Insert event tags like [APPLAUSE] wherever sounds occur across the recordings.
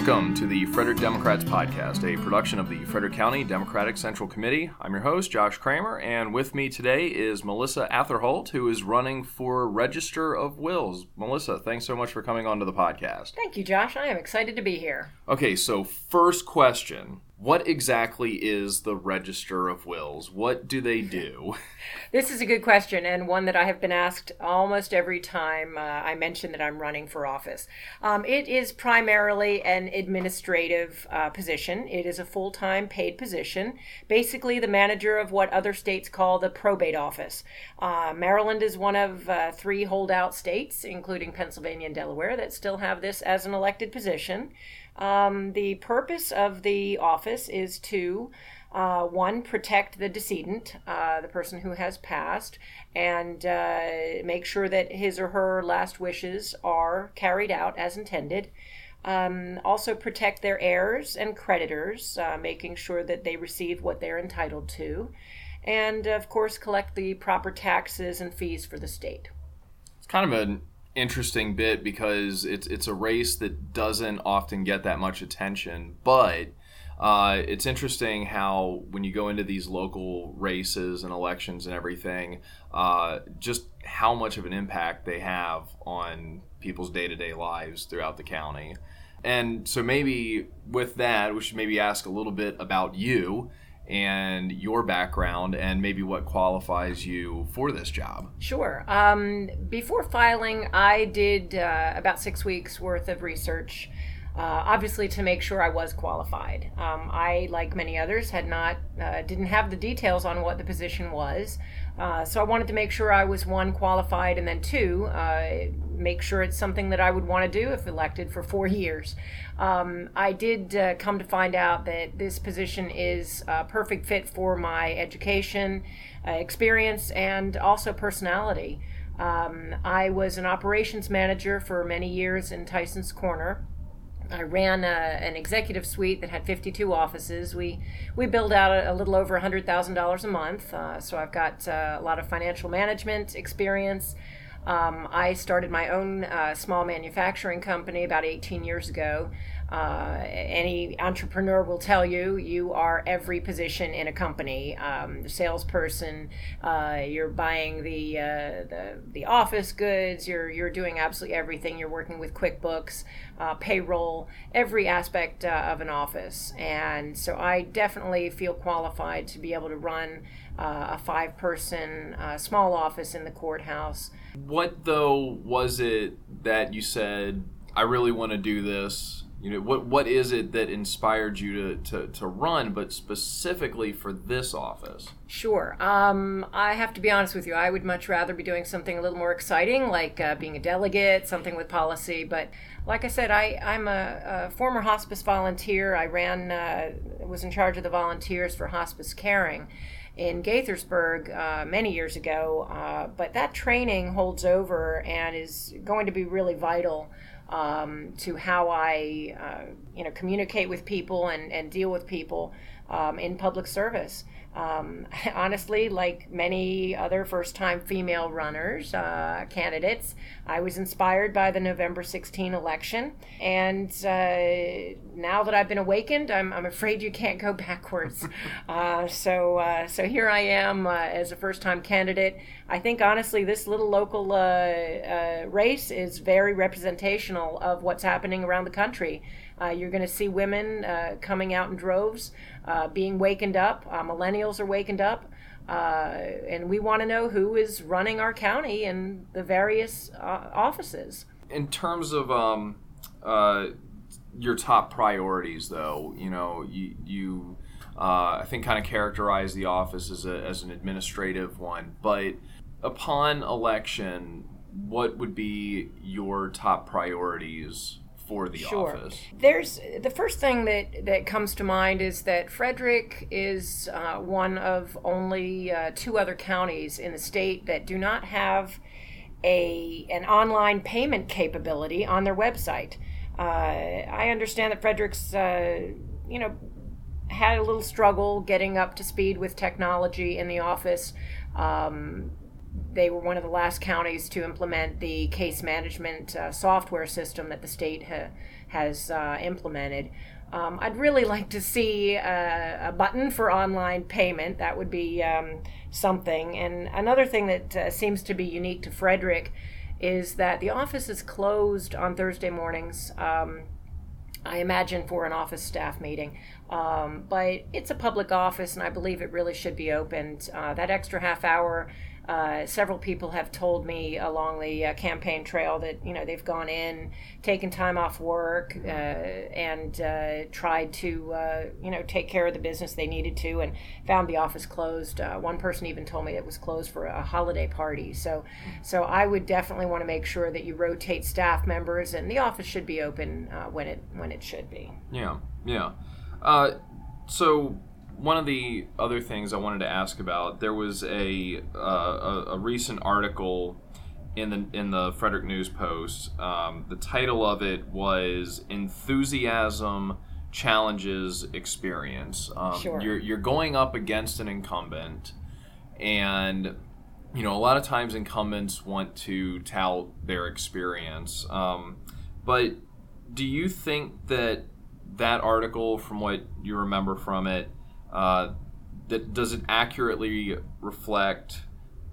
Welcome to the Frederick Democrats Podcast, a production of the Frederick County Democratic Central Committee. I'm your host, Josh Kramer, and with me today is Melissa Atherholt, who is running for Register of Wills. Melissa, thanks so much for coming onto the podcast. Thank you, Josh. I am excited to be here. Okay, so first question what exactly is the Register of Wills? What do they do? [LAUGHS] this is a good question and one that I have been asked almost every time uh, I mention that I'm running for office. Um, it is primarily an administrative uh, position, it is a full time paid position, basically, the manager of what other states call the probate office. Uh, Maryland is one of uh, three holdout states, including Pennsylvania and Delaware, that still have this as an elected position. Um, the purpose of the office is to uh, one, protect the decedent, uh, the person who has passed, and uh, make sure that his or her last wishes are carried out as intended. Um, also, protect their heirs and creditors, uh, making sure that they receive what they're entitled to. And, of course, collect the proper taxes and fees for the state. It's kind of an interesting bit because it's it's a race that doesn't often get that much attention, but uh, it's interesting how when you go into these local races and elections and everything, uh, just how much of an impact they have on people's day to day lives throughout the county. And so maybe with that, we should maybe ask a little bit about you and your background and maybe what qualifies you for this job. Sure. Um, before filing, I did uh, about six weeks worth of research. Uh, obviously, to make sure I was qualified. Um, I, like many others, had not uh, didn't have the details on what the position was, uh, so I wanted to make sure I was one qualified, and then two, uh, make sure it's something that I would want to do if elected for four [LAUGHS] years. Um, I did uh, come to find out that this position is a perfect fit for my education, uh, experience, and also personality. Um, I was an operations manager for many years in Tyson's Corner. I ran a, an executive suite that had 52 offices. We we billed out a, a little over $100,000 a month, uh, so I've got uh, a lot of financial management experience. Um, I started my own uh, small manufacturing company about 18 years ago. Uh, any entrepreneur will tell you you are every position in a company. Um, the salesperson, uh, you're buying the, uh, the the office goods. You're you're doing absolutely everything. You're working with QuickBooks, uh, payroll, every aspect uh, of an office. And so I definitely feel qualified to be able to run a five person small office in the courthouse. What though was it that you said? I really want to do this you know what what is it that inspired you to, to, to run but specifically for this office? Sure. Um, i have to be honest with you. I would much rather be doing something a little more exciting like uh, being a delegate something with policy. But like i said I, i'm a, a former hospice volunteer. I ran uh, was in charge of the volunteers for hospice caring in Gaithersburg uh, many years ago, uh, but that training holds over and is going to be really vital um, to how I, uh, you know, communicate with people and, and deal with people um, in public service. Um, [LAUGHS] honestly, like many other first time female runners, uh, candidates, I was inspired by the November 16 election. And uh, now that I've been awakened, I'm, I'm afraid you can't go [LAUGHS] backwards. [LAUGHS] uh, so, uh, so here I am uh, as a first time candidate. I think honestly, this little local uh, race is very representational of what's happening around the country. Uh, you're going to see women uh, coming out in droves, uh, being wakened up. Uh, millennials are wakened up. Uh, and we want to know who is running our county and the various uh, offices. In terms of um, your top priorities, though, you know, you, you I think, kind of characterize the office as, a, as an administrative one. But upon election, what would be your top priorities for the sure. office? There's the first thing that that comes to mind is that Frederick is uh, one of only uh, two other counties in the state that do not have a an online payment capability on their website. Uh, I understand that Frederick's, uh, you know, had a little struggle getting up to speed with technology in the office. Um, they were one of the last counties to implement the case management uh, software system that the state ha- has uh, implemented. Um, I'd really [LAUGHS] like to see a, a, button for online payment. That would be um, something. And another thing that uh, seems to be unique to Frederick is that the office is closed on Thursday mornings. Um, I imagine for an office staff meeting. Um, but it's a public office, and I believe it really should be opened. Uh, that extra half hour uh, several people have told me along the uh, campaign trail that you know they've gone in, taken time off work, uh, and uh, tried to uh, you know take care of the business they needed to, and found the office closed. one person even told me it was closed for a holiday party. So, so I would definitely want to make sure that you rotate staff members, and the office should be open when it when it should be. Yeah, yeah. so one of the other things I wanted to ask about there was a uh, a, a, recent article in the in the Frederick News Post. Um, the title of it was "Enthusiasm Challenges Experience." Um, sure. You're you're going up against an incumbent, and you know a lot of times incumbents want to tout their experience, um, but do you think that that article, from what you remember from it, uh, that does it accurately reflect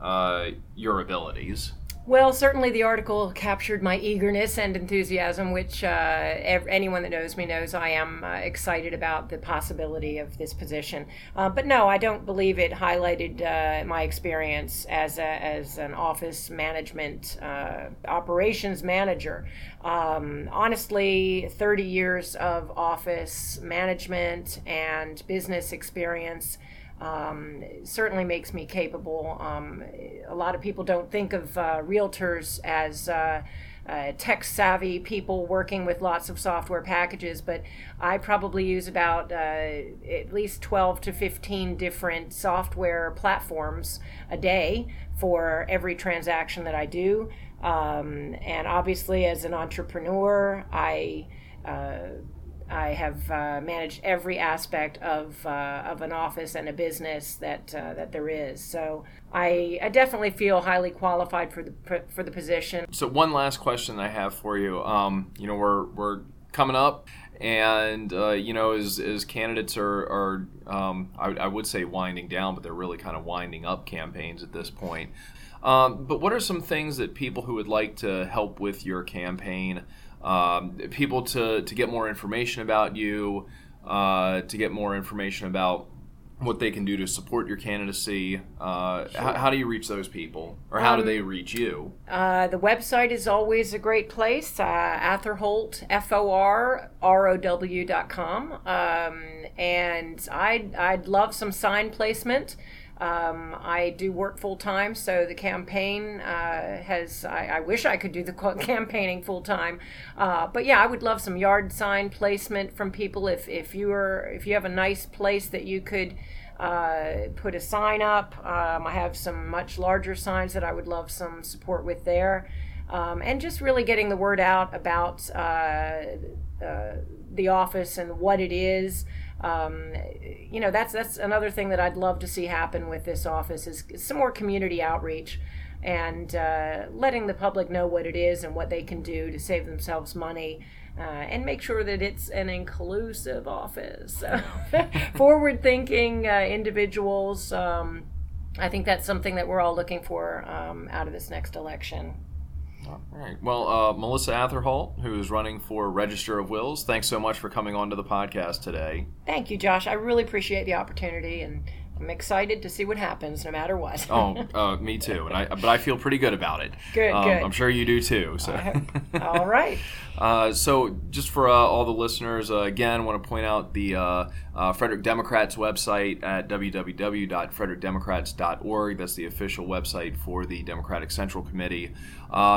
uh, your abilities? Well, certainly the article captured my eagerness and enthusiasm, which uh, ev- anyone that knows me knows I am uh, excited about the possibility of this position. Uh, but no, I don't believe it highlighted uh, my experience as, a, as an office management uh, operations manager. Um, honestly, 30 years of office management and business experience um, certainly makes me capable. Um, a lot of people don't think of uh, realtors as uh, uh, tech savvy people working with lots of software packages, but I probably use about uh, at least 12 to 15 different software platforms a day for every transaction that I do. Um, and obviously, as an entrepreneur, I uh, I have uh, managed every aspect of, uh, of an office and a business that uh, that there is. So I, I definitely feel highly qualified for the for the position. So one last question I have for you. Um, you know, we're we're coming up, and uh, you know, as, as candidates are are um, I, I would say winding down, but they're really kind of winding up campaigns at this point. Um, but what are some things that people who would like to help with your campaign? Um, people to, to get more information about you, uh, to get more information about what they can do to support your candidacy. Uh, sure. how, how, do you reach those people, or how um, do they reach you? Uh, the website is always a great place. Uh, Atherholt, F O R R O W dot com, um, and I'd I'd love some sign placement. Um, I do work full time, so the campaign uh, has. I, I, wish I could do the [LAUGHS] campaigning full time, uh, but yeah, I would love some yard sign placement from people. If if you are if you have a nice place that you could uh, put a sign up, um, I have some much larger signs that I would love some support with there, um, and just really getting the word out about uh, uh, the office and what it is um, you know that's that's another thing that I'd love to see happen with this office is some more community outreach and uh, letting the public know what it is and what they can do to save themselves money uh, and make sure that it's an inclusive office [LAUGHS] forward thinking uh, individuals um, I think that's something that we're all looking for um, out of this next election. All right. Well, uh, Melissa Atherholt, who is running for Register of Wills, thanks so much for coming on to the podcast today. Thank you, Josh. I really appreciate the opportunity and I'm excited to see what happens, no matter what. oh, [LAUGHS] uh, me too. And I, but I feel pretty good about it. Good, um, good. I'm sure you do too. So, [LAUGHS] all right. uh, so, just for uh, all the listeners, uh, again, want to point out the uh, uh, Frederick Democrats website at www.frederickdemocrats.org. That's the official website for the Democratic Central Committee.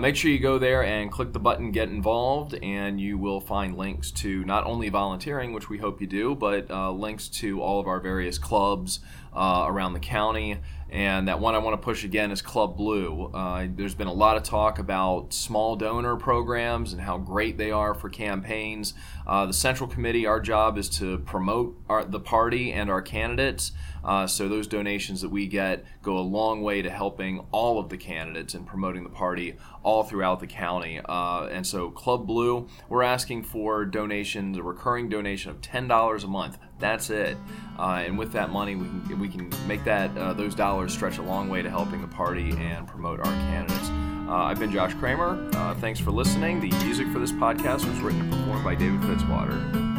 make sure you go there and click the button "Get Involved," and you will find links to not only volunteering, which we hope you do, but links to all of our various clubs uh, around the county. And that one I want to push again is Club Blue. Uh, there's been a lot of talk about small donor programs and how great they are for campaigns. Uh, the Central Committee, our job is to promote our, the party and our candidates. Uh, so those donations that we get go a long way to helping all of the candidates and promoting the party all throughout the county. Uh, and so Club Blue, we're asking for donations, a recurring donation of ten dollars a month. That's it. Uh, and with that money, we can we can make that uh, those dollars stretch a long way to helping the party and promote our candidates. Uh, I've been Josh Kramer. Uh, thanks for listening. The music for this podcast was written and performed by David Fitzwater.